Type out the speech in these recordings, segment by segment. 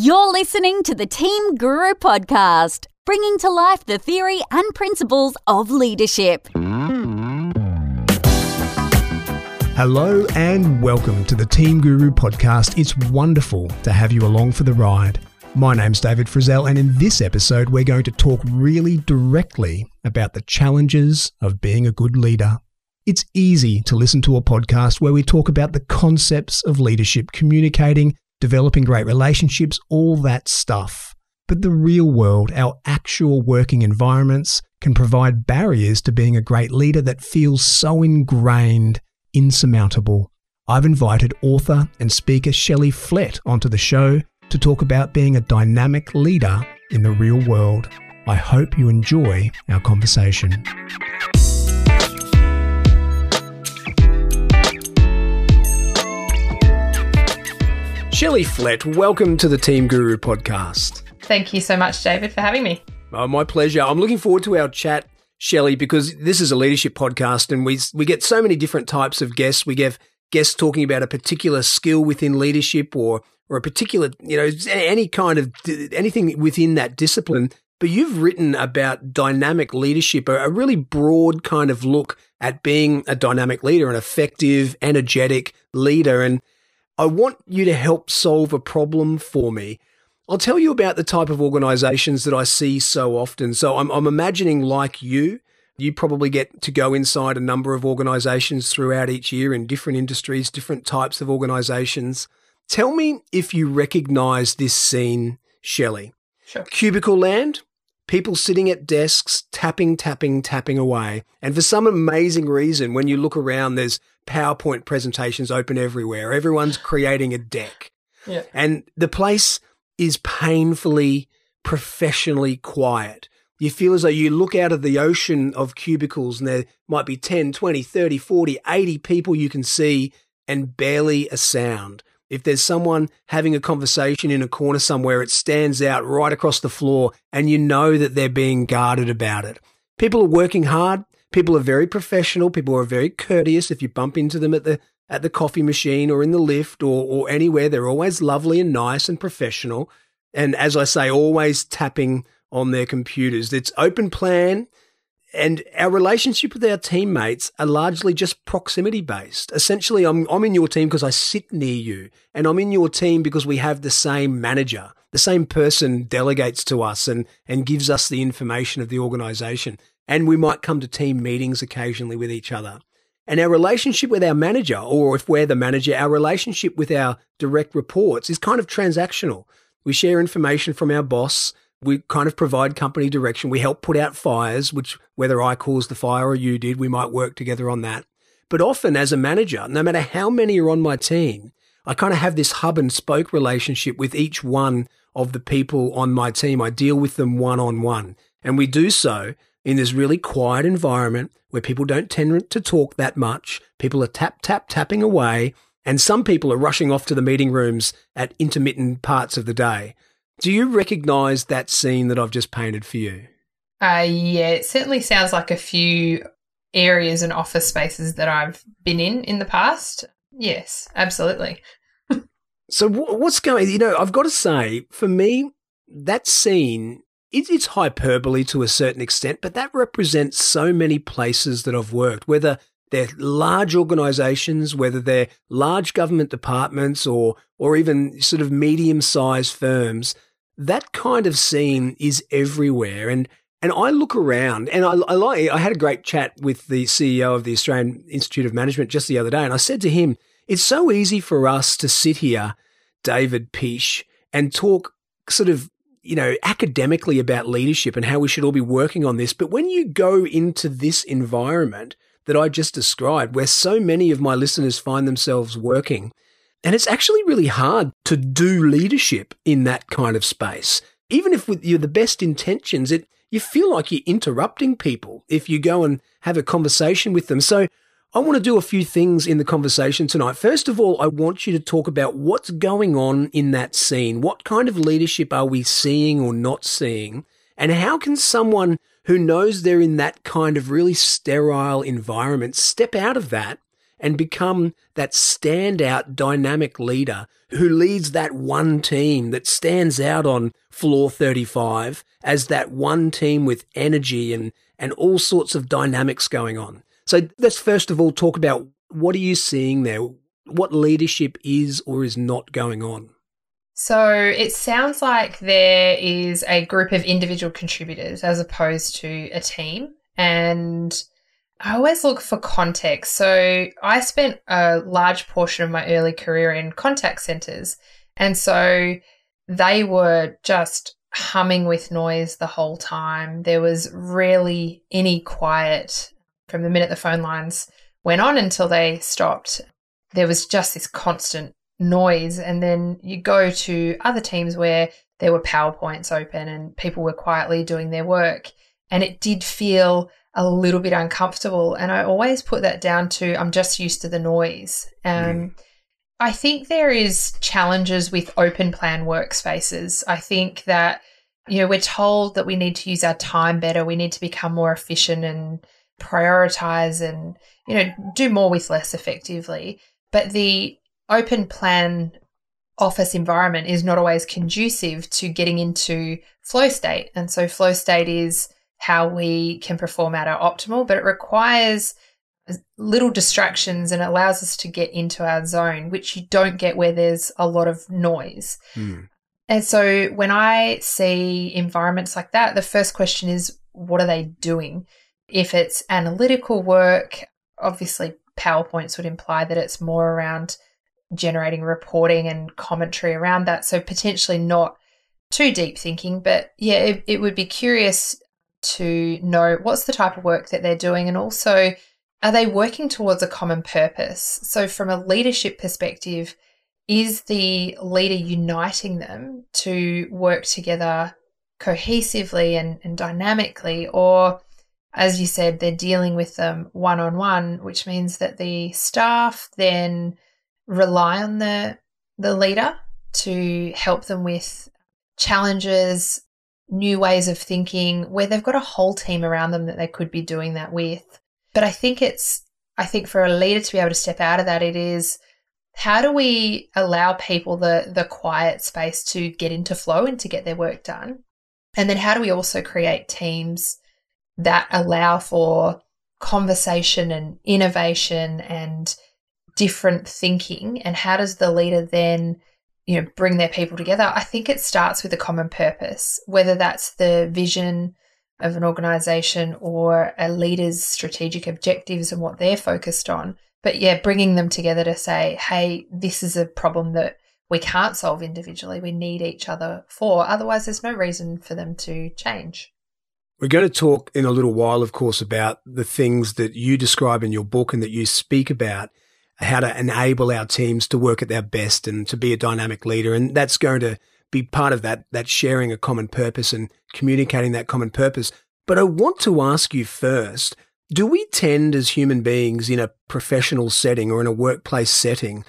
You're listening to the Team Guru podcast, bringing to life the theory and principles of leadership. Hello and welcome to the Team Guru podcast. It's wonderful to have you along for the ride. My name's David Frizzell, and in this episode, we're going to talk really directly about the challenges of being a good leader. It's easy to listen to a podcast where we talk about the concepts of leadership, communicating, developing great relationships, all that stuff. But the real world, our actual working environments, can provide barriers to being a great leader that feels so ingrained, insurmountable. I've invited author and speaker Shelley Flett onto the show to talk about being a dynamic leader in the real world. I hope you enjoy our conversation. Shelley Flett, welcome to the Team Guru podcast. Thank you so much, David, for having me. Oh, my pleasure. I'm looking forward to our chat, Shelley, because this is a leadership podcast and we, we get so many different types of guests. We get guests talking about a particular skill within leadership or, or a particular, you know, any kind of anything within that discipline. But you've written about dynamic leadership, a, a really broad kind of look at being a dynamic leader, an effective, energetic leader. And I want you to help solve a problem for me. I'll tell you about the type of organizations that I see so often. So I'm, I'm imagining, like you, you probably get to go inside a number of organizations throughout each year in different industries, different types of organizations. Tell me if you recognize this scene, Shelley. Sure. Cubicle land, people sitting at desks, tapping, tapping, tapping away. And for some amazing reason, when you look around, there's PowerPoint presentations open everywhere. Everyone's creating a deck. Yeah. And the place is painfully professionally quiet. You feel as though you look out of the ocean of cubicles and there might be 10, 20, 30, 40, 80 people you can see and barely a sound. If there's someone having a conversation in a corner somewhere, it stands out right across the floor and you know that they're being guarded about it. People are working hard. People are very professional. People are very courteous. If you bump into them at the at the coffee machine or in the lift or, or anywhere, they're always lovely and nice and professional. And as I say, always tapping on their computers. It's open plan. And our relationship with our teammates are largely just proximity based. Essentially, I'm, I'm in your team because I sit near you, and I'm in your team because we have the same manager. The same person delegates to us and, and gives us the information of the organization. And we might come to team meetings occasionally with each other. And our relationship with our manager, or if we're the manager, our relationship with our direct reports is kind of transactional. We share information from our boss. We kind of provide company direction. We help put out fires, which whether I caused the fire or you did, we might work together on that. But often as a manager, no matter how many are on my team, I kind of have this hub and spoke relationship with each one of the people on my team. I deal with them one on one. And we do so in this really quiet environment where people don't tend to talk that much. People are tap, tap, tapping away. And some people are rushing off to the meeting rooms at intermittent parts of the day. Do you recognize that scene that I've just painted for you? Uh, yeah, it certainly sounds like a few areas and office spaces that I've been in in the past. Yes, absolutely. so, what's going? You know, I've got to say, for me, that scene it's hyperbole to a certain extent, but that represents so many places that I've worked, whether they're large organizations, whether they're large government departments or, or even sort of medium sized firms. That kind of scene is everywhere. And, and I look around and I, I like, I had a great chat with the CEO of the Australian Institute of Management just the other day. And I said to him, it's so easy for us to sit here, David Pich, and talk sort of you know, academically about leadership and how we should all be working on this. But when you go into this environment that I just described, where so many of my listeners find themselves working, and it's actually really hard to do leadership in that kind of space. Even if with you're the best intentions, it you feel like you're interrupting people if you go and have a conversation with them. So I want to do a few things in the conversation tonight. First of all, I want you to talk about what's going on in that scene. What kind of leadership are we seeing or not seeing? And how can someone who knows they're in that kind of really sterile environment step out of that and become that standout dynamic leader who leads that one team that stands out on floor 35 as that one team with energy and, and all sorts of dynamics going on. So let's first of all talk about what are you seeing there? What leadership is or is not going on? So it sounds like there is a group of individual contributors as opposed to a team. And I always look for context. So I spent a large portion of my early career in contact centers. And so they were just humming with noise the whole time. There was rarely any quiet from the minute the phone lines went on until they stopped. There was just this constant noise. And then you go to other teams where there were PowerPoints open and people were quietly doing their work. And it did feel a little bit uncomfortable. And I always put that down to I'm just used to the noise. Um, mm. I think there is challenges with open plan workspaces. I think that you know we're told that we need to use our time better. We need to become more efficient and prioritize and you know do more with less effectively. But the open plan office environment is not always conducive to getting into flow state. And so, flow state is how we can perform at our optimal, but it requires little distractions and allows us to get into our zone, which you don't get where there's a lot of noise. Mm. And so, when I see environments like that, the first question is what are they doing? If it's analytical work, obviously PowerPoints would imply that it's more around generating reporting and commentary around that. So potentially not too deep thinking, but yeah, it, it would be curious to know what's the type of work that they're doing and also are they working towards a common purpose? So, from a leadership perspective, is the leader uniting them to work together cohesively and, and dynamically? Or, as you said, they're dealing with them one on one, which means that the staff then rely on the the leader to help them with challenges, new ways of thinking, where they've got a whole team around them that they could be doing that with. But I think it's I think for a leader to be able to step out of that, it is how do we allow people the the quiet space to get into flow and to get their work done? And then how do we also create teams that allow for conversation and innovation and different thinking and how does the leader then you know bring their people together i think it starts with a common purpose whether that's the vision of an organization or a leader's strategic objectives and what they're focused on. But yeah bringing them together to say hey this is a problem that we can't solve individually. We need each other for. Otherwise there's no reason for them to change. We're going to talk in a little while, of course, about the things that you describe in your book and that you speak about how to enable our teams to work at their best and to be a dynamic leader. And that's going to be part of that, that sharing a common purpose and communicating that common purpose. But I want to ask you first, do we tend as human beings in a professional setting or in a workplace setting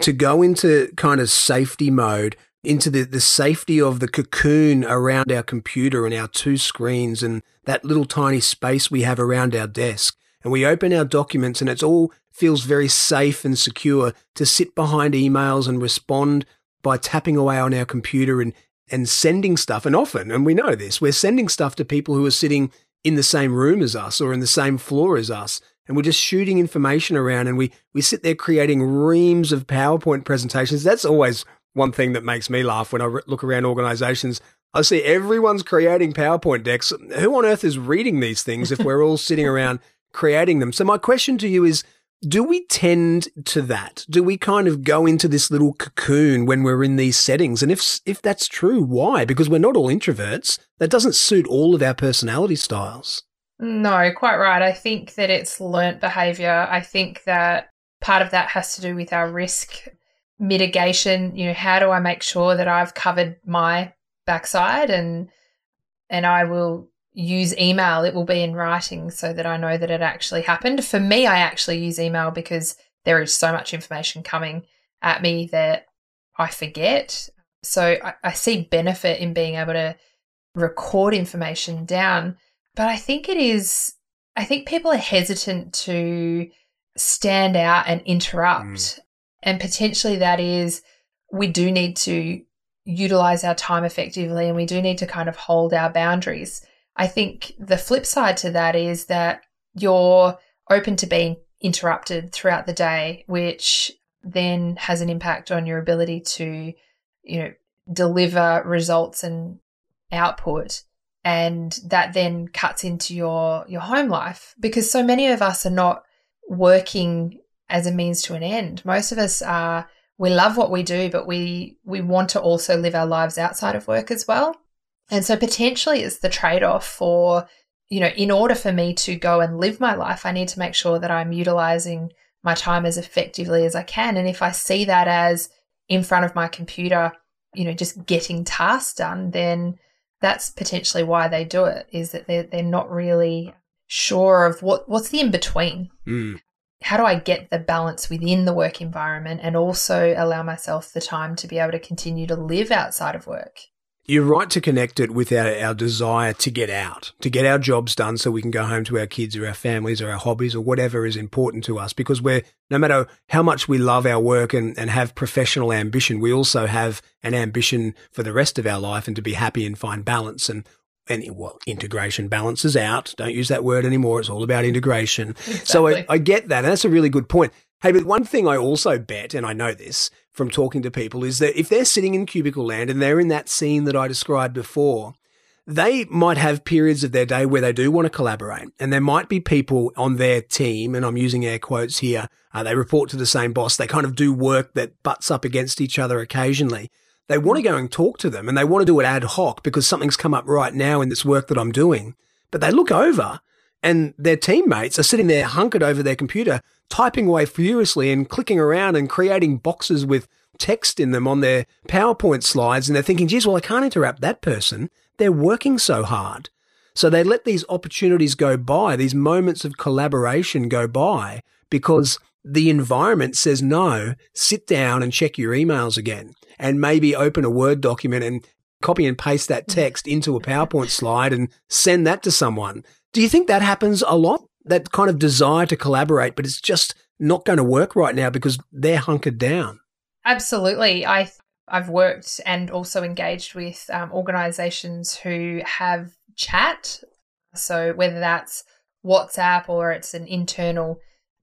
to go into kind of safety mode, into the, the safety of the cocoon around our computer and our two screens and that little tiny space we have around our desk? And we open our documents and it's all feels very safe and secure to sit behind emails and respond by tapping away on our computer and, and sending stuff. And often, and we know this, we're sending stuff to people who are sitting in the same room as us or in the same floor as us. And we're just shooting information around and we, we sit there creating reams of PowerPoint presentations. That's always one thing that makes me laugh when I look around organizations. I see everyone's creating PowerPoint decks. Who on earth is reading these things if we're all sitting around creating them? So my question to you is, do we tend to that? Do we kind of go into this little cocoon when we're in these settings? And if if that's true, why? Because we're not all introverts. That doesn't suit all of our personality styles. No, quite right. I think that it's learnt behavior. I think that part of that has to do with our risk mitigation. You know, how do I make sure that I've covered my backside and and I will use email, it will be in writing so that I know that it actually happened. For me, I actually use email because there is so much information coming at me that I forget. So I, I see benefit in being able to record information down. But I think it is, I think people are hesitant to stand out and interrupt. Mm. And potentially that is we do need to utilize our time effectively and we do need to kind of hold our boundaries. I think the flip side to that is that you're open to being interrupted throughout the day, which then has an impact on your ability to, you know, deliver results and output. And that then cuts into your, your home life because so many of us are not working as a means to an end. Most of us are we love what we do, but we we want to also live our lives outside of work as well. And so potentially it's the trade-off for, you know, in order for me to go and live my life, I need to make sure that I'm utilizing my time as effectively as I can. And if I see that as in front of my computer, you know, just getting tasks done, then that's potentially why they do it, is that they're they're not really sure of what what's the in between. Mm how do I get the balance within the work environment and also allow myself the time to be able to continue to live outside of work? You're right to connect it with our, our desire to get out, to get our jobs done so we can go home to our kids or our families or our hobbies or whatever is important to us. Because we're, no matter how much we love our work and, and have professional ambition, we also have an ambition for the rest of our life and to be happy and find balance. And and well, integration balances out. Don't use that word anymore. It's all about integration. Exactly. So I, I get that. And that's a really good point. Hey, but one thing I also bet, and I know this from talking to people, is that if they're sitting in cubicle land and they're in that scene that I described before, they might have periods of their day where they do want to collaborate. And there might be people on their team, and I'm using air quotes here, uh, they report to the same boss. They kind of do work that butts up against each other occasionally. They want to go and talk to them and they want to do it ad hoc because something's come up right now in this work that I'm doing. But they look over and their teammates are sitting there hunkered over their computer, typing away furiously and clicking around and creating boxes with text in them on their PowerPoint slides. And they're thinking, geez, well, I can't interrupt that person. They're working so hard. So they let these opportunities go by, these moments of collaboration go by because the environment says no, sit down and check your emails again and maybe open a Word document and copy and paste that mm. text into a PowerPoint slide and send that to someone. Do you think that happens a lot? That kind of desire to collaborate, but it's just not going to work right now because they're hunkered down. Absolutely. I I've worked and also engaged with um, organizations who have chat. So whether that's WhatsApp or it's an internal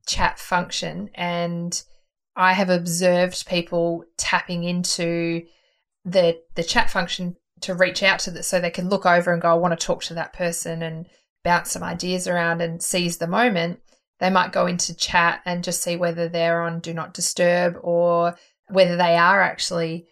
chat function and I have observed people tapping into the the chat function to reach out to that so they can look over and go, I want to talk to that person and bounce some ideas around and seize the moment. They might go into chat and just see whether they're on do not disturb or whether they are actually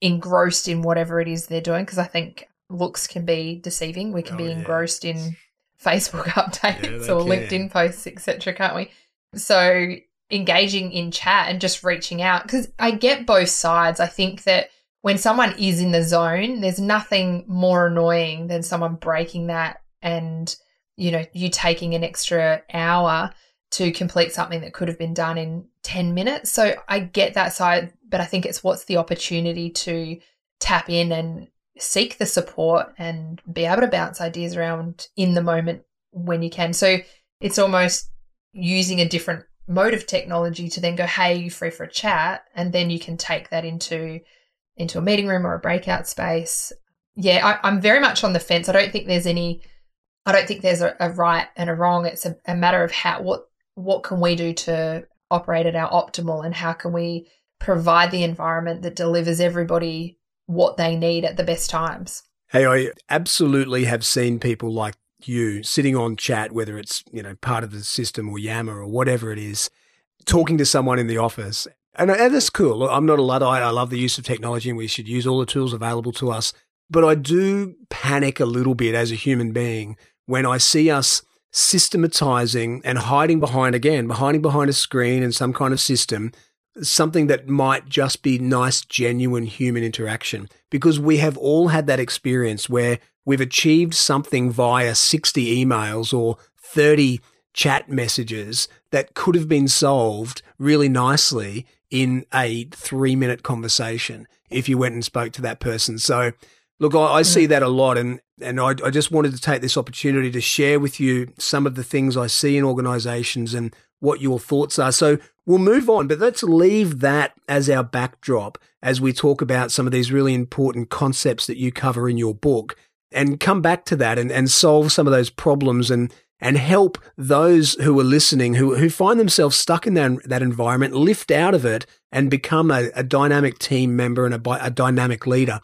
engrossed in whatever it is they're doing. Because I think looks can be deceiving. We can oh, be engrossed yeah. in Facebook updates yeah, or can. LinkedIn posts, etc. Can't we? So engaging in chat and just reaching out because I get both sides. I think that when someone is in the zone, there's nothing more annoying than someone breaking that and you know you taking an extra hour to complete something that could have been done in 10 minutes. So I get that side, but I think it's what's the opportunity to tap in and seek the support and be able to bounce ideas around in the moment when you can. So it's almost using a different mode of technology to then go, hey, you free for a chat? And then you can take that into into a meeting room or a breakout space. Yeah, I, am very much on the fence. I don't think there's any I don't think there's a, a right and a wrong. It's a, a matter of how what what can we do to operate at our optimal and how can we provide the environment that delivers everybody what they need at the best times. Hey, I absolutely have seen people like you sitting on chat, whether it's, you know, part of the system or Yammer or whatever it is, talking to someone in the office. And, and that's cool. I'm not a Luddite. I love the use of technology and we should use all the tools available to us. But I do panic a little bit as a human being when I see us systematizing and hiding behind, again, hiding behind a screen and some kind of system, something that might just be nice, genuine human interaction. Because we have all had that experience where we've achieved something via 60 emails or 30 chat messages that could have been solved really nicely in a three minute conversation if you went and spoke to that person. So, look, I, I see mm. that a lot, and and I, I just wanted to take this opportunity to share with you some of the things I see in organisations and what your thoughts are. So we'll move on, but let's leave that as our backdrop as we talk about some of these really important concepts that you cover in your book and come back to that and, and solve some of those problems and and help those who are listening who, who find themselves stuck in that, that environment lift out of it and become a, a dynamic team member and a, a dynamic leader.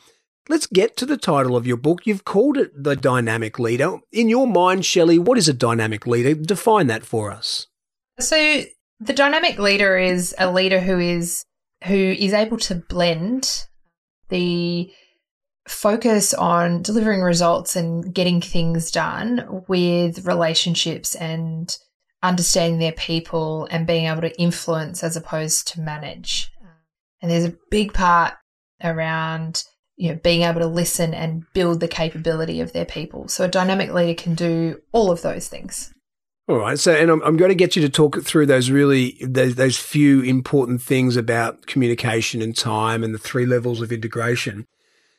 Let's get to the title of your book. You've called it The Dynamic Leader. In your mind, Shelley, what is a dynamic leader? Define that for us. So, the dynamic leader is a leader who is who is able to blend the focus on delivering results and getting things done with relationships and understanding their people and being able to influence as opposed to manage. And there's a big part around you know being able to listen and build the capability of their people. So a dynamic leader can do all of those things. All right. So, and I'm, I'm going to get you to talk through those really, those, those few important things about communication and time and the three levels of integration.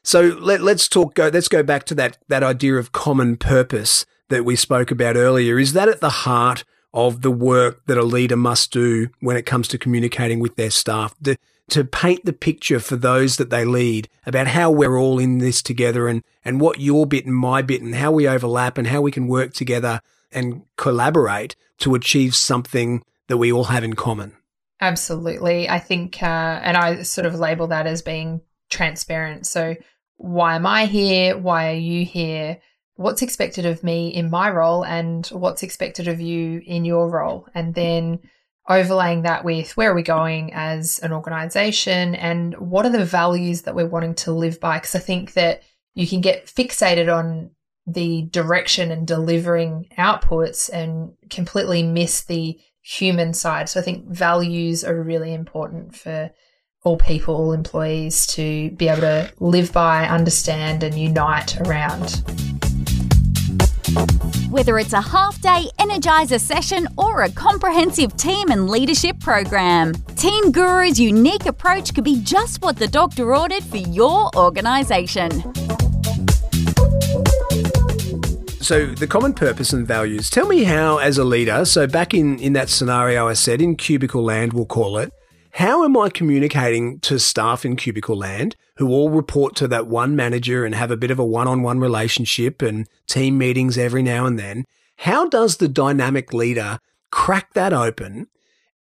So let, let's talk, go, let's go back to that, that idea of common purpose that we spoke about earlier. Is that at the heart of the work that a leader must do when it comes to communicating with their staff? To, to paint the picture for those that they lead about how we're all in this together and, and what your bit and my bit and how we overlap and how we can work together and collaborate to achieve something that we all have in common. Absolutely. I think, uh, and I sort of label that as being transparent. So, why am I here? Why are you here? What's expected of me in my role and what's expected of you in your role? And then overlaying that with where are we going as an organization and what are the values that we're wanting to live by? Because I think that you can get fixated on the direction and delivering outputs and completely miss the human side. So I think values are really important for all people, all employees to be able to live by, understand, and unite around. Whether it's a half day Energizer session or a comprehensive team and leadership program, Team Guru's unique approach could be just what the doctor ordered for your organisation. So, the common purpose and values. Tell me how, as a leader, so back in, in that scenario I said, in cubicle land, we'll call it, how am I communicating to staff in cubicle land who all report to that one manager and have a bit of a one on one relationship and team meetings every now and then? How does the dynamic leader crack that open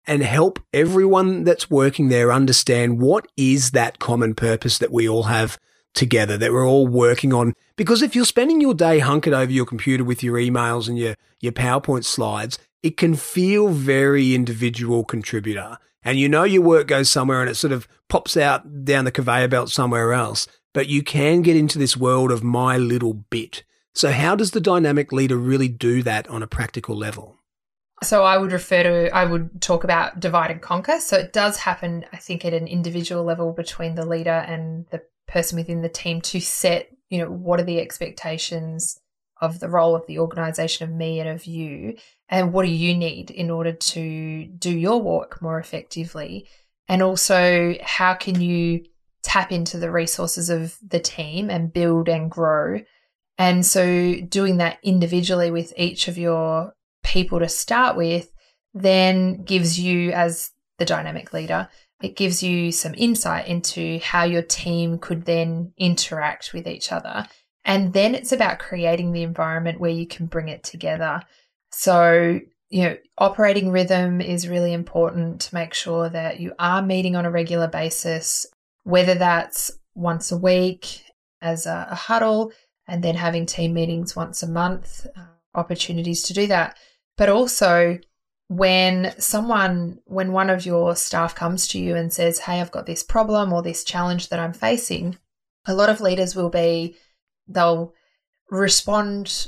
and help everyone that's working there understand what is that common purpose that we all have together that we're all working on? Because if you're spending your day hunkered over your computer with your emails and your, your PowerPoint slides, it can feel very individual contributor and you know your work goes somewhere and it sort of pops out down the conveyor belt somewhere else. But you can get into this world of my little bit. So, how does the dynamic leader really do that on a practical level? So, I would refer to, I would talk about divide and conquer. So, it does happen, I think, at an individual level between the leader and the person within the team to set, you know, what are the expectations of the role of the organization of me and of you and what do you need in order to do your work more effectively? And also how can you tap into the resources of the team and build and grow? And so doing that individually with each of your people to start with then gives you as the dynamic leader it gives you some insight into how your team could then interact with each other and then it's about creating the environment where you can bring it together. So, you know, operating rhythm is really important to make sure that you are meeting on a regular basis, whether that's once a week as a, a huddle and then having team meetings once a month, uh, opportunities to do that. But also, when someone, when one of your staff comes to you and says, Hey, I've got this problem or this challenge that I'm facing, a lot of leaders will be they'll respond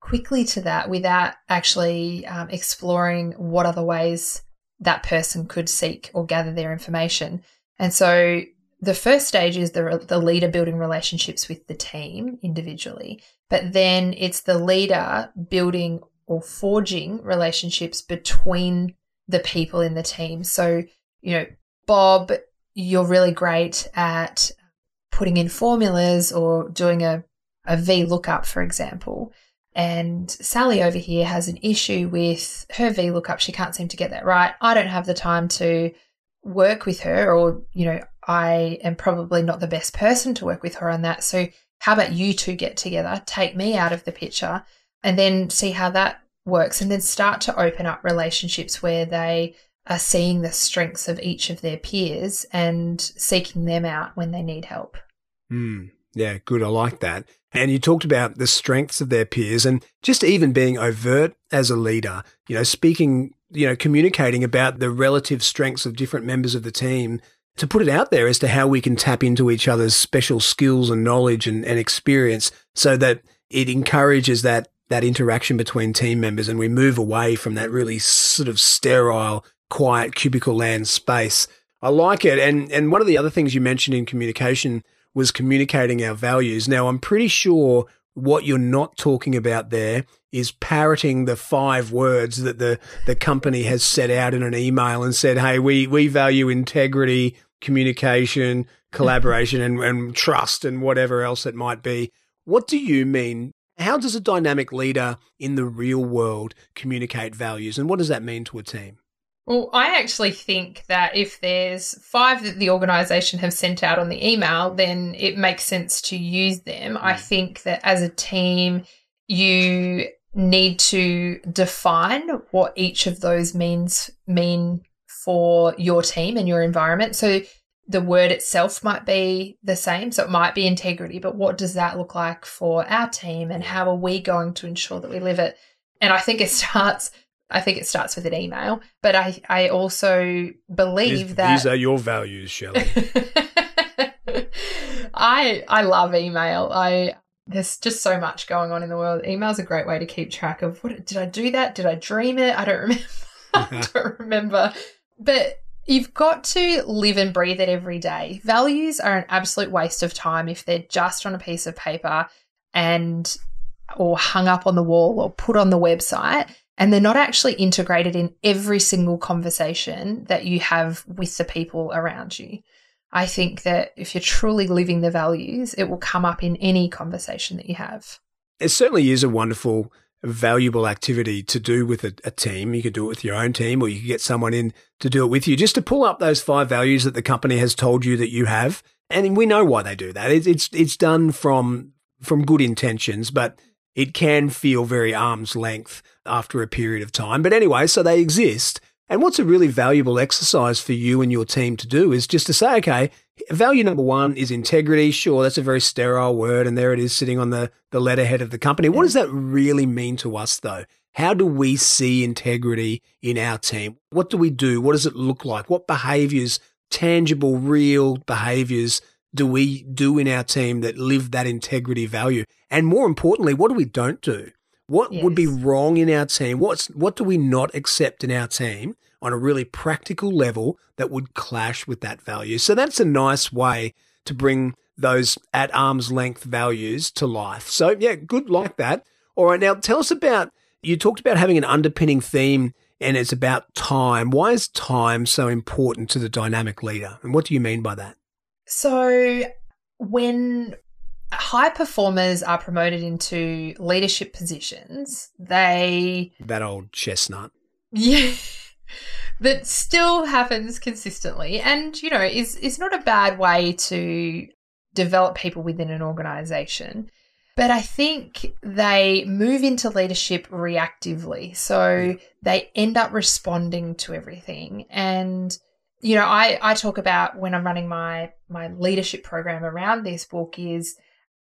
quickly to that without actually um, exploring what other ways that person could seek or gather their information. And so the first stage is the, the leader building relationships with the team individually, but then it's the leader building or forging relationships between the people in the team. So, you know, Bob, you're really great at putting in formulas or doing a a V lookup, for example. and Sally over here has an issue with her VLOOKUP. She can't seem to get that right. I don't have the time to work with her, or, you know, I am probably not the best person to work with her on that. So, how about you two get together, take me out of the picture, and then see how that works, and then start to open up relationships where they are seeing the strengths of each of their peers and seeking them out when they need help. Mm, yeah, good. I like that. And you talked about the strengths of their peers and just even being overt as a leader, you know, speaking, you know, communicating about the relative strengths of different members of the team to put it out there as to how we can tap into each other's special skills and knowledge and, and experience so that it encourages that that interaction between team members and we move away from that really sort of sterile, quiet cubicle land space. I like it. And and one of the other things you mentioned in communication was communicating our values. Now, I'm pretty sure what you're not talking about there is parroting the five words that the, the company has set out in an email and said, Hey, we, we value integrity, communication, collaboration and, and trust and whatever else it might be. What do you mean? How does a dynamic leader in the real world communicate values? And what does that mean to a team? Well, I actually think that if there's five that the organization have sent out on the email, then it makes sense to use them. Mm. I think that as a team, you need to define what each of those means mean for your team and your environment. So the word itself might be the same. So it might be integrity, but what does that look like for our team and how are we going to ensure that we live it? And I think it starts I think it starts with an email. But I, I also believe these, that these are your values, Shelley. I I love email. I there's just so much going on in the world. Email's a great way to keep track of what did I do that? Did I dream it? I don't remember. I don't remember. But you've got to live and breathe it every day. Values are an absolute waste of time if they're just on a piece of paper and or hung up on the wall or put on the website and they're not actually integrated in every single conversation that you have with the people around you. I think that if you're truly living the values, it will come up in any conversation that you have. It certainly is a wonderful, valuable activity to do with a, a, team. You could do it with your own team, or you could get someone in to do it with you, just to pull up those five values that the company has told you that you have. And we know why they do that. It's it's, it's done from from good intentions, but it can feel very arm's length after a period of time. But anyway, so they exist. And what's a really valuable exercise for you and your team to do is just to say, okay, value number one is integrity. Sure, that's a very sterile word, and there it is sitting on the, the letterhead of the company. What does that really mean to us, though? How do we see integrity in our team? What do we do? What does it look like? What behaviors, tangible, real behaviors, do we do in our team that live that integrity value? And more importantly, what do we don't do? What yes. would be wrong in our team? What's what do we not accept in our team on a really practical level that would clash with that value? So that's a nice way to bring those at arm's length values to life. So yeah, good like that. All right, now tell us about you talked about having an underpinning theme and it's about time. Why is time so important to the dynamic leader? And what do you mean by that? So, when high performers are promoted into leadership positions, they. That old chestnut. Yeah. that still happens consistently and, you know, is, is not a bad way to develop people within an organization. But I think they move into leadership reactively. So they end up responding to everything. And you know, I, I talk about when I'm running my my leadership program around this book is,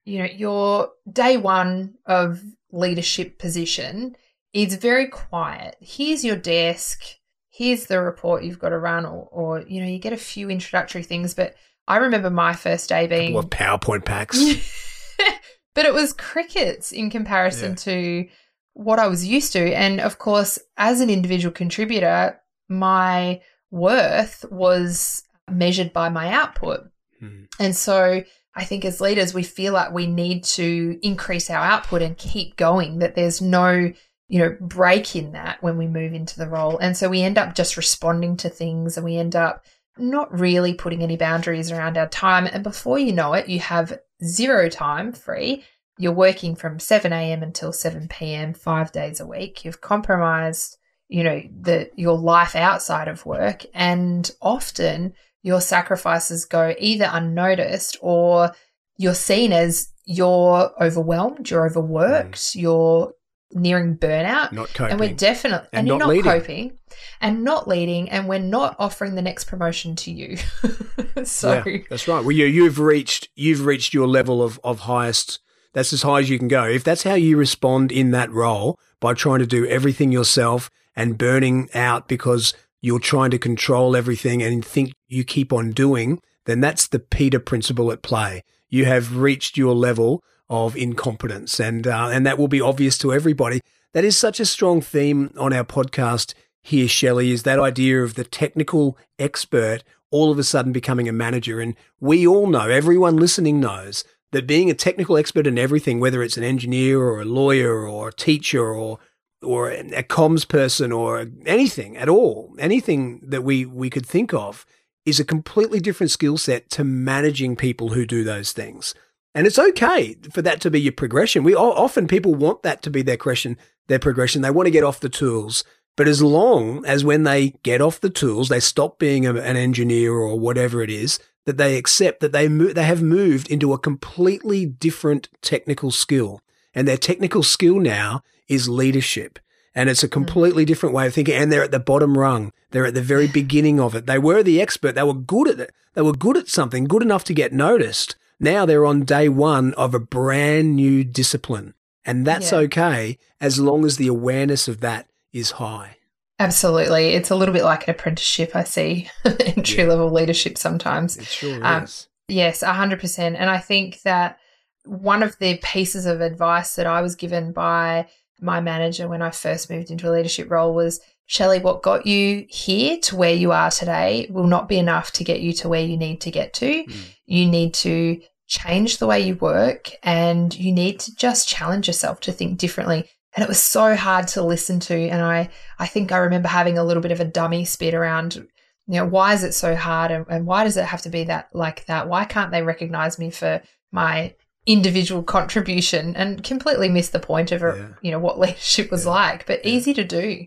you know, your day one of leadership position is very quiet. Here's your desk, here's the report you've got to run, or, or you know, you get a few introductory things. But I remember my first day being what PowerPoint packs. but it was crickets in comparison yeah. to what I was used to. And of course, as an individual contributor, my worth was measured by my output. Mm. And so I think as leaders, we feel like we need to increase our output and keep going, that there's no, you know, break in that when we move into the role. And so we end up just responding to things and we end up not really putting any boundaries around our time. And before you know it, you have zero time free you're working from 7 a.m. until 7 p.m. five days a week. You've compromised, you know, the your life outside of work, and often your sacrifices go either unnoticed or you're seen as you're overwhelmed, you're overworked, mm. you're nearing burnout. Not coping. And we're definitely and, and you're not, not coping and not leading and we're not offering the next promotion to you. so yeah, that's right. Well you you've reached you've reached your level of, of highest that's as high as you can go. If that's how you respond in that role by trying to do everything yourself and burning out because you're trying to control everything and think you keep on doing, then that's the Peter principle at play. You have reached your level of incompetence, and uh, and that will be obvious to everybody. That is such a strong theme on our podcast here, Shelley, is that idea of the technical expert all of a sudden becoming a manager. And we all know, everyone listening knows that being a technical expert in everything, whether it's an engineer or a lawyer or a teacher or or a comms person or anything at all, anything that we, we could think of is a completely different skill set to managing people who do those things. And it's okay for that to be your progression. We often people want that to be their progression, their progression. They want to get off the tools. But as long as when they get off the tools, they stop being a, an engineer or whatever it is, that they accept that they mo- they have moved into a completely different technical skill, and their technical skill now is leadership. And it's a hmm. completely mm. different way of thinking. And they're at the bottom rung. They're at the very beginning of it. They were the expert. They were good at it. They were good at something, good enough to get noticed. Now they're on day one of a brand new discipline. And that's yeah. okay as long as the awareness of that is high. Absolutely. It's a little bit like an apprenticeship, I see, entry yeah. level leadership sometimes. It sure um, is. Yes, 100%. And I think that one of the pieces of advice that I was given by my manager when I first moved into a leadership role was Shelley, what got you here to where you are today will not be enough to get you to where you need to get to. Mm. You need to change the way you work and you need to just challenge yourself to think differently and it was so hard to listen to and i i think i remember having a little bit of a dummy spit around you know why is it so hard and, and why does it have to be that like that why can't they recognize me for my individual contribution and completely miss the point of yeah. you know what leadership was yeah. like but yeah. easy to do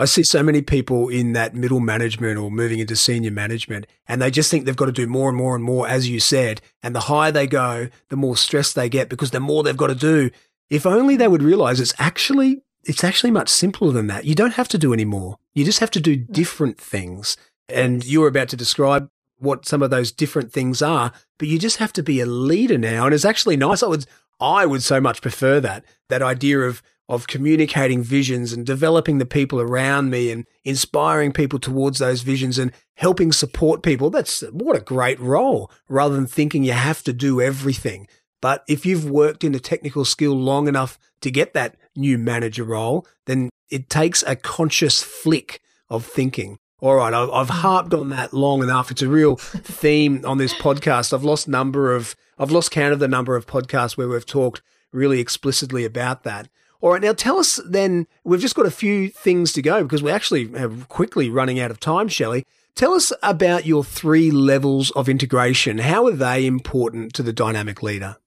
I see so many people in that middle management or moving into senior management, and they just think they've got to do more and more and more, as you said. And the higher they go, the more stress they get because the more they've got to do. If only they would realize it's actually it's actually much simpler than that. You don't have to do any more. You just have to do mm. different things. And you're about to describe what some of those different things are, but you just have to be a leader now. And it's actually nice. I would I would so much prefer that that idea of of communicating visions and developing the people around me and inspiring people towards those visions and helping support people. That's what a great role rather than thinking you have to do everything. But if you've worked in a technical skill long enough to get that new manager role, then it takes a conscious flick of thinking. All right, I've harped on that long enough. It's a real theme on this podcast. I've lost number of, I've lost count of the number of podcasts where we've talked really explicitly about that. All right, now tell us then, we've just got a few things to go because we're actually quickly running out of time, Shelley. Tell us about your three levels of integration. How are they important to the dynamic leader?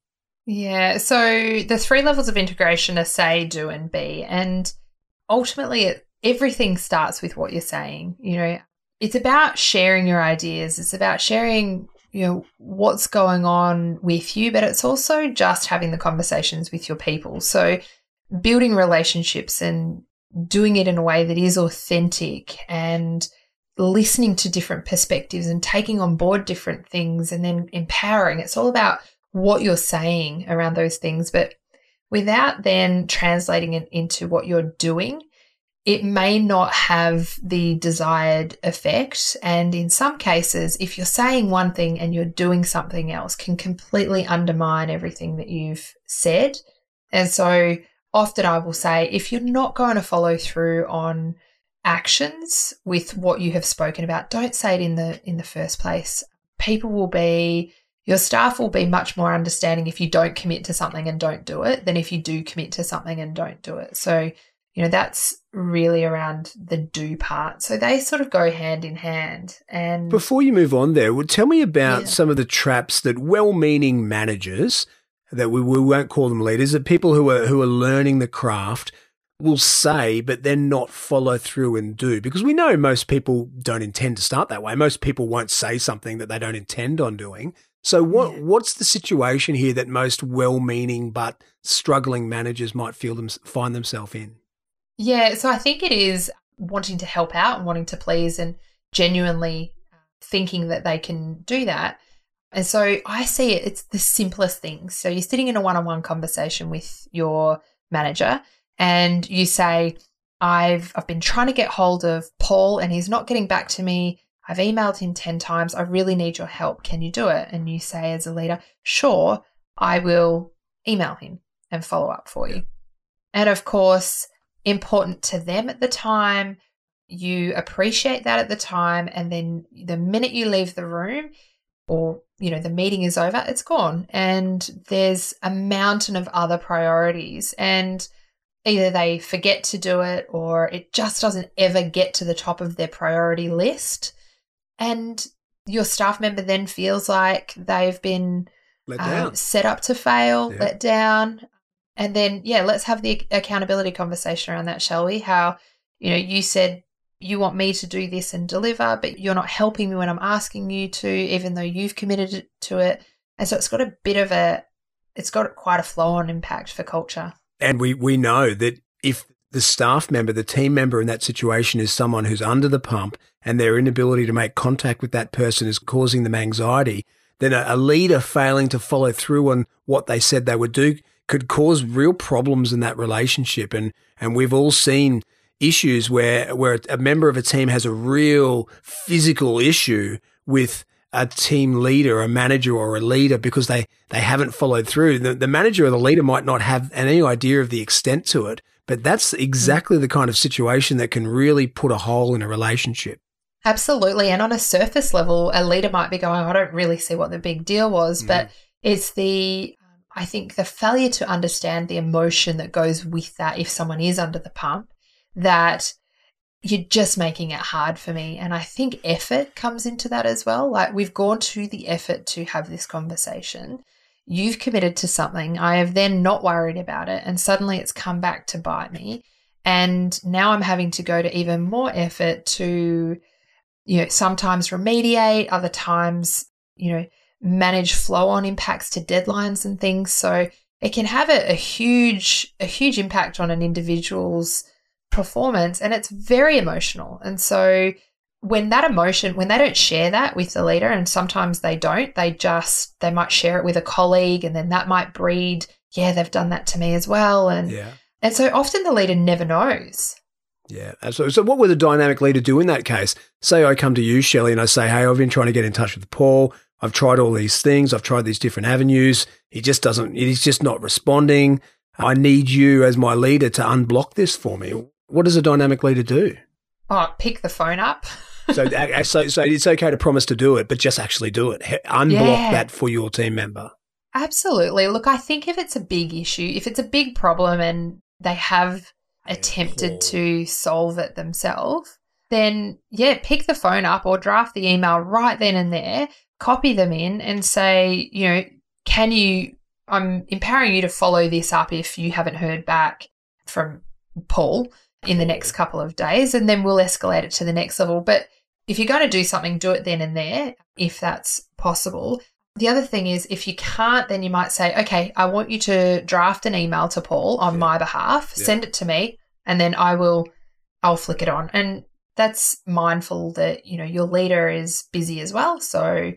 Yeah. So the three levels of integration are say, do, and be. And ultimately, it, everything starts with what you're saying. You know, it's about sharing your ideas, it's about sharing, you know, what's going on with you, but it's also just having the conversations with your people. So building relationships and doing it in a way that is authentic and listening to different perspectives and taking on board different things and then empowering. It's all about what you're saying around those things, but without then translating it into what you're doing, it may not have the desired effect. And in some cases, if you're saying one thing and you're doing something else, can completely undermine everything that you've said. And so often I will say, if you're not going to follow through on actions with what you have spoken about, don't say it in the in the first place. People will be your staff will be much more understanding if you don't commit to something and don't do it than if you do commit to something and don't do it. So, you know, that's really around the do part. So they sort of go hand in hand. And before you move on there, well, tell me about yeah. some of the traps that well meaning managers that we, we won't call them leaders, that people who are who are learning the craft will say, but then not follow through and do. Because we know most people don't intend to start that way. Most people won't say something that they don't intend on doing. So what yeah. what's the situation here that most well-meaning but struggling managers might feel them find themselves in? Yeah, so I think it is wanting to help out and wanting to please and genuinely thinking that they can do that. And so I see it, it's the simplest things. So you're sitting in a one on one conversation with your manager and you say, I've, I've been trying to get hold of Paul and he's not getting back to me. I've emailed him 10 times. I really need your help. Can you do it? And you say, as a leader, sure, I will email him and follow up for you. And of course, important to them at the time, you appreciate that at the time. And then the minute you leave the room, or you know the meeting is over it's gone and there's a mountain of other priorities and either they forget to do it or it just doesn't ever get to the top of their priority list and your staff member then feels like they've been um, set up to fail yeah. let down and then yeah let's have the accountability conversation around that shall we how you know you said you want me to do this and deliver, but you're not helping me when I'm asking you to, even though you've committed to it. And so it's got a bit of a, it's got quite a flow on impact for culture. And we, we know that if the staff member, the team member in that situation is someone who's under the pump and their inability to make contact with that person is causing them anxiety, then a, a leader failing to follow through on what they said they would do could cause real problems in that relationship. And, and we've all seen issues where where a member of a team has a real physical issue with a team leader, a manager or a leader because they, they haven't followed through. The, the manager or the leader might not have any idea of the extent to it, but that's exactly the kind of situation that can really put a hole in a relationship. Absolutely. And on a surface level, a leader might be going, I don't really see what the big deal was, mm. but it's the, I think the failure to understand the emotion that goes with that if someone is under the pump that you're just making it hard for me. And I think effort comes into that as well. Like we've gone to the effort to have this conversation. You've committed to something. I have then not worried about it. And suddenly it's come back to bite me. And now I'm having to go to even more effort to, you know, sometimes remediate, other times, you know, manage flow on impacts to deadlines and things. So it can have a, a huge, a huge impact on an individual's performance and it's very emotional. And so when that emotion, when they don't share that with the leader, and sometimes they don't, they just, they might share it with a colleague and then that might breed, yeah, they've done that to me as well. And, yeah. and so often the leader never knows. Yeah, absolutely. So, what would the dynamic leader do in that case? Say I come to you, Shelley, and I say, Hey, I've been trying to get in touch with Paul. I've tried all these things. I've tried these different avenues. He just doesn't, he's just not responding. I need you as my leader to unblock this for me. What does a dynamic leader do? Oh, pick the phone up. so, so, so it's okay to promise to do it, but just actually do it. Unblock yeah. that for your team member. Absolutely. Look, I think if it's a big issue, if it's a big problem and they have attempted to solve it themselves, then yeah, pick the phone up or draft the email right then and there, copy them in and say, you know, can you, I'm empowering you to follow this up if you haven't heard back from Paul in the next couple of days, and then we'll escalate it to the next level. But if you're going to do something, do it then and there, if that's possible. The other thing is, if you can't, then you might say, okay, I want you to draft an email to Paul on yeah. my behalf, yeah. send it to me, and then I will, I'll flick it on. And that's mindful that, you know, your leader is busy as well. So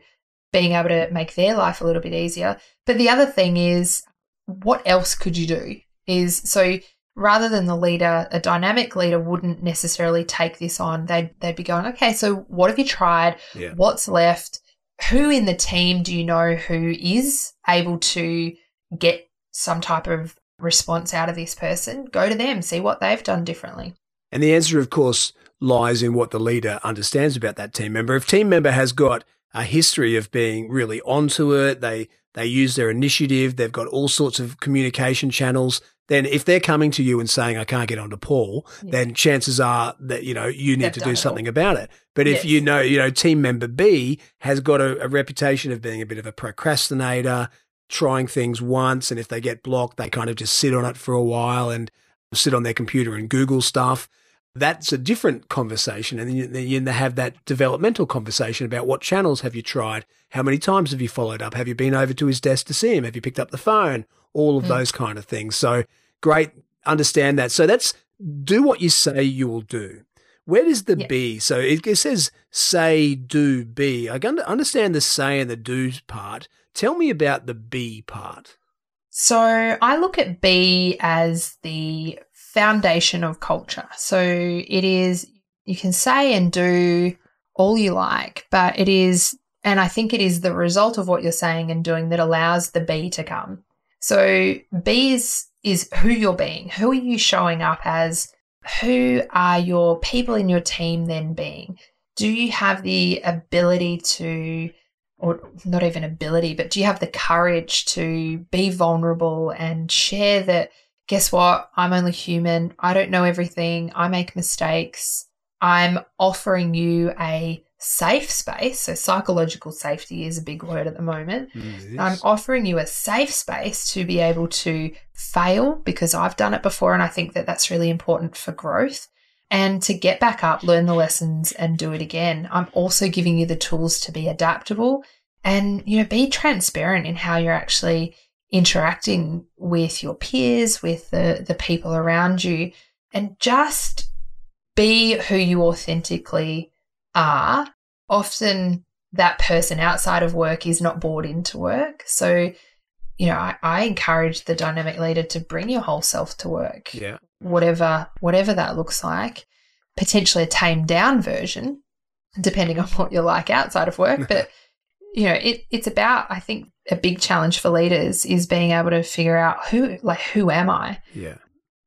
being able to make their life a little bit easier. But the other thing is, what else could you do? Is so rather than the leader, a dynamic leader wouldn't necessarily take this on. They'd, they'd be going, okay, so what have you tried? Yeah. What's left? Who in the team do you know who is able to get some type of response out of this person? Go to them, see what they've done differently. And the answer, of course, lies in what the leader understands about that team member. If team member has got a history of being really onto it, they they use their initiative, they've got all sorts of communication channels, then if they're coming to you and saying, I can't get onto Paul, yeah. then chances are that, you know, you need They've to do something about it. But yes. if you know, you know, team member B has got a, a, reputation of being a bit of a procrastinator, trying things once, and if they get blocked, they kind of just sit on it for a while and sit on their computer and Google stuff. That's a different conversation. And then you, then have that developmental conversation about what channels have you tried? How many times have you followed up? Have you been over to his desk to see him? Have you picked up the phone? All of mm. those kind of things. So great. Understand that. So that's do what you say you will do. Where does the be? So it, it, says say, do, be. I understand the say and the do part. Tell me about the be part. So I look at be as the foundation of culture. So it is, you can say and do all you like, but it is, and I think it is the result of what you're saying and doing that allows the be to come. So be is, is who you're being. Who are you showing up as? who are your people in your team then being? Do you have the ability to, or not even ability, but do you have the courage to be vulnerable and share that, guess what? I'm only human. I don't know everything. I make mistakes. I'm offering you a safe space. So, psychological safety is a big word at the moment. Mm, I'm offering you a safe space to be able to fail because I've done it before. And I think that that's really important for growth and to get back up, learn the lessons, and do it again. I'm also giving you the tools to be adaptable and, you know, be transparent in how you're actually interacting with your peers, with the, the people around you, and just be who you authentically are, often that person outside of work is not bought into work. So, you know, I, I encourage the dynamic leader to bring your whole self to work. Yeah. Whatever whatever that looks like. Potentially a tamed down version, depending on what you like outside of work. But you know, it, it's about I think a big challenge for leaders is being able to figure out who like who am I? Yeah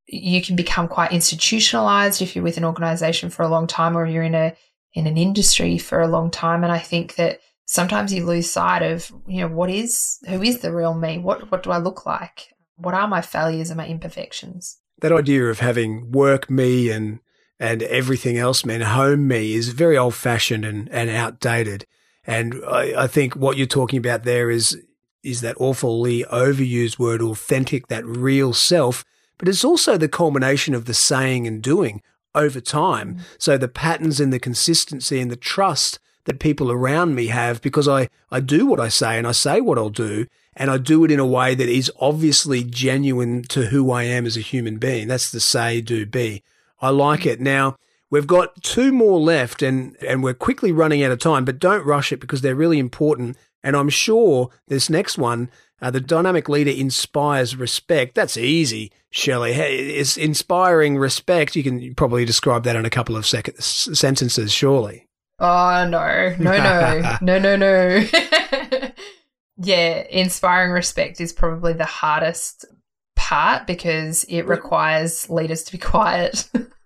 you can become quite institutionalized if you're with an organization for a long time or you're in a in an industry for a long time. And I think that sometimes you lose sight of, you know, what is, who is the real me? What, what do I look like? What are my failures and my imperfections? That idea of having work me and, and everything else me and home me is very old fashioned and, and outdated. And I, I think what you're talking about there is, is that awfully overused word authentic, that real self. But it's also the culmination of the saying and doing over time. Mm. So the patterns and the consistency and the trust that people around me have because I, I do what I say and I say what I'll do and I do it in a way that is obviously genuine to who I am as a human being. That's the say, do, be. I like it. Now, we've got two more left and, and we're quickly running out of time, but don't rush it because they're really important. And I'm sure this next one uh, the dynamic leader inspires respect. That's easy, Shelley. It's inspiring respect. You can probably describe that in a couple of sec- sentences, surely. Oh, no, no, no, no, no, no. yeah, inspiring respect is probably the hardest part because it requires leaders to be quiet.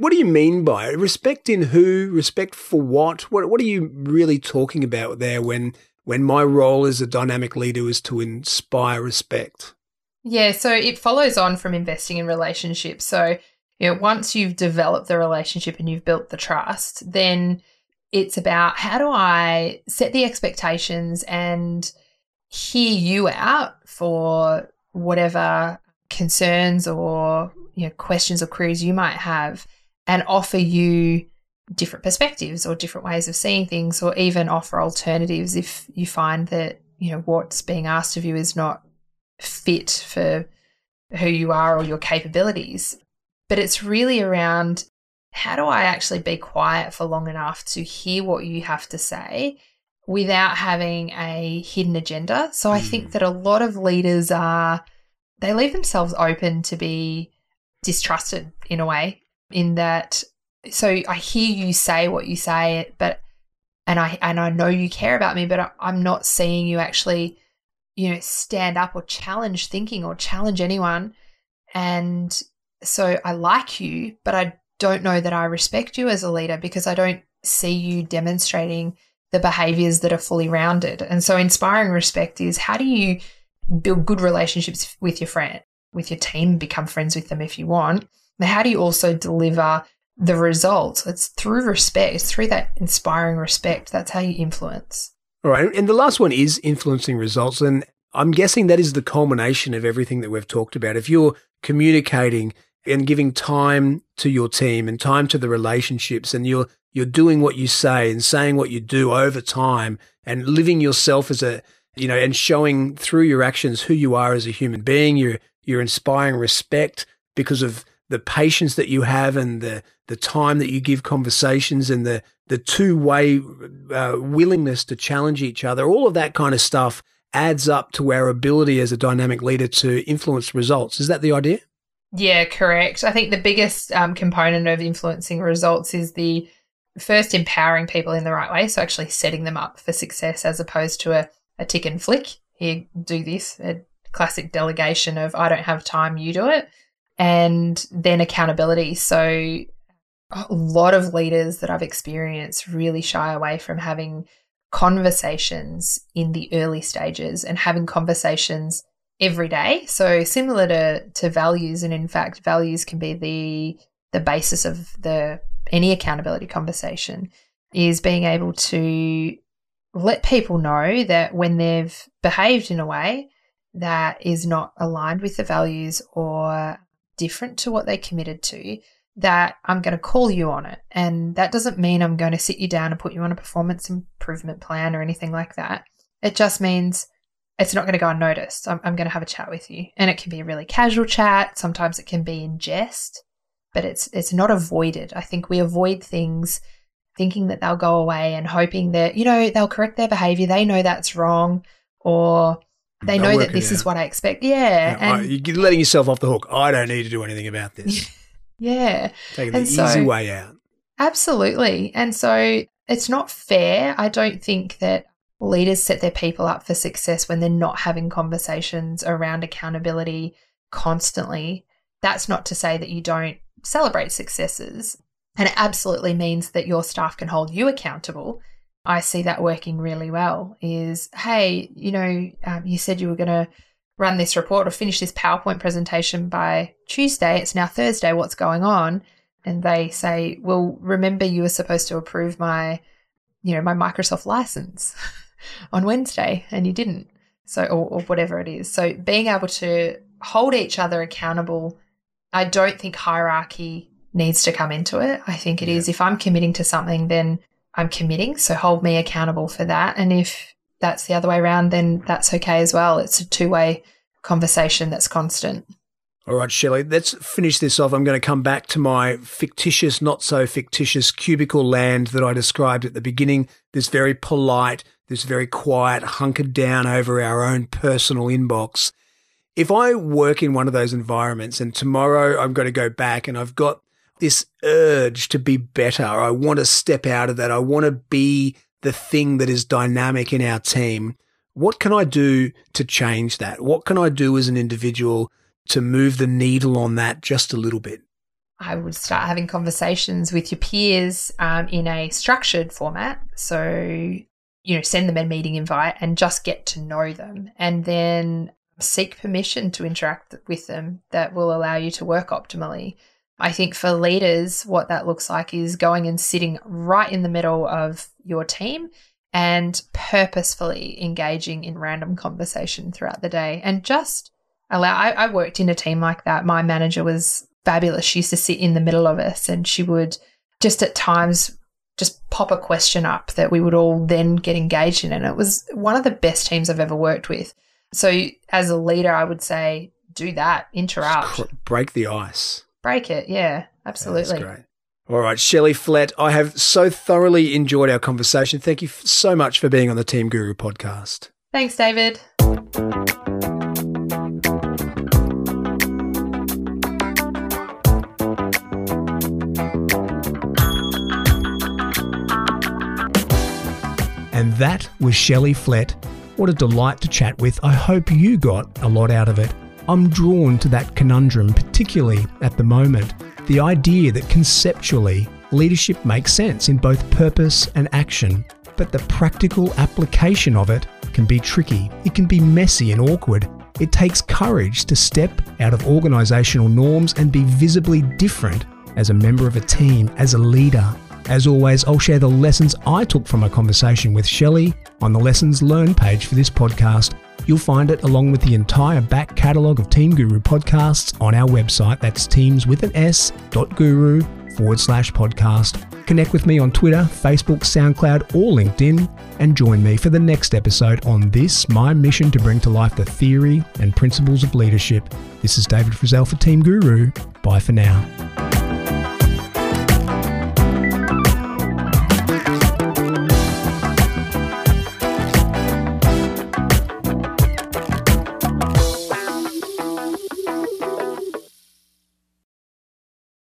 what do you mean by it? Respect in who? Respect for what? What What are you really talking about there when when my role as a dynamic leader is to inspire respect? Yeah, so it follows on from investing in relationships. So, you know, once you've developed the relationship and you've built the trust, then it's about how do I set the expectations and hear you out for whatever concerns or you know questions or queries you might have and offer you different perspectives or different ways of seeing things or even offer alternatives if you find that you know what's being asked of you is not fit for who you are or your capabilities. But it's really around how do i actually be quiet for long enough to hear what you have to say without having a hidden agenda? So i think hmm. that a lot of leaders are they leave themselves open to be distrusted in a way in that so I hear you say what you say, but and I and I know you care about me, but I, I'm not seeing you actually, you know, stand up or challenge thinking or challenge anyone. And so I like you, but I don't know that I respect you as a leader because I don't see you demonstrating the behaviors that are fully rounded. And so inspiring respect is how do you build good relationships with your friend, with your team, become friends with them if you want. How do you also deliver the results. It's through respect, it's through that inspiring respect. That's how you influence. All right. And the last one is influencing results. And I'm guessing that is the culmination of everything that we've talked about. If you're communicating and giving time to your team and time to the relationships and you're you're doing what you say and saying what you do over time and living yourself as a you know and showing through your actions who you are as a human being you're you're inspiring respect because of the patience that you have and the the time that you give conversations and the the two way uh, willingness to challenge each other all of that kind of stuff adds up to our ability as a dynamic leader to influence results is that the idea yeah, correct. I think the biggest um, component of influencing results is the first empowering people in the right way. So actually setting them up for success as opposed to a, a tick and flick. Here, do this. A classic delegation of I don't have time, you do it. And then accountability. So a lot of leaders that I've experienced really shy away from having conversations in the early stages and having conversations every day. So similar to to values, and in fact, values can be the the basis of the any accountability conversation is being able to let people know that when they've behaved in a way that is not aligned with the values or different to what they committed to, that I'm going to call you on it. And that doesn't mean I'm going to sit you down and put you on a performance improvement plan or anything like that. It just means it's not going to go unnoticed. I'm, I'm going to have a chat with you. And it can be a really casual chat. Sometimes it can be in jest, but it's, it's not avoided. I think we avoid things thinking that they'll go away and hoping that, you know, they'll correct their behavior. They know that's wrong or they know that this is what I expect. Yeah. yeah and you're letting yourself off the hook. I don't need to do anything about this. yeah. Taking the and easy way out. Absolutely. And so it's not fair. I don't think that leaders set their people up for success when they're not having conversations around accountability constantly. That's not to say that you don't celebrate successes. And it absolutely means that your staff can hold you accountable. I see that working really well. Is, hey, you know, um, you said you were going to run this report or finish this PowerPoint presentation by Tuesday. It's now Thursday. What's going on? And they say, well, remember you were supposed to approve my, you know, my Microsoft license. on Wednesday and you didn't. So, or, or whatever it is. So, being able to hold each other accountable, I don't think hierarchy needs to come into it. I think it yeah. is if I'm committing to something, then I'm committing. So, hold me accountable for that. And if that's the other way around, then that's okay as well. It's a two way conversation that's constant. All right, Shelley, let's finish this off. I'm going to come back to my fictitious, not so fictitious cubicle land that I described at the beginning. This very polite, this very quiet, hunkered down over our own personal inbox. If I work in one of those environments and tomorrow I'm going to go back and I've got this urge to be better, I want to step out of that. I want to be the thing that is dynamic in our team. What can I do to change that? What can I do as an individual to move the needle on that just a little bit? I would start having conversations with your peers um, in a structured format. So you know, send them a meeting invite and just get to know them and then seek permission to interact with them that will allow you to work optimally. I think for leaders, what that looks like is going and sitting right in the middle of your team and purposefully engaging in random conversation throughout the day and just allow. I, I worked in a team like that. My manager was fabulous. She used to sit in the middle of us and she would just at times just pop a question up that we would all then get engaged in. And it was one of the best teams I've ever worked with. So, as a leader, I would say do that, interrupt, break the ice, break it. Yeah, absolutely. That's great. All right, Shelley Flett, I have so thoroughly enjoyed our conversation. Thank you so much for being on the Team Guru podcast. Thanks, David. And that was Shelley Flett. What a delight to chat with. I hope you got a lot out of it. I'm drawn to that conundrum, particularly at the moment. The idea that conceptually, leadership makes sense in both purpose and action, but the practical application of it can be tricky. It can be messy and awkward. It takes courage to step out of organisational norms and be visibly different as a member of a team, as a leader. As always, I'll share the lessons I took from a conversation with Shelley on the Lessons Learned page for this podcast. You'll find it along with the entire back catalogue of Team Guru podcasts on our website. That's teams with an S dot guru forward slash podcast. Connect with me on Twitter, Facebook, SoundCloud, or LinkedIn, and join me for the next episode on this, my mission to bring to life the theory and principles of leadership. This is David Frizzell for Team Guru. Bye for now.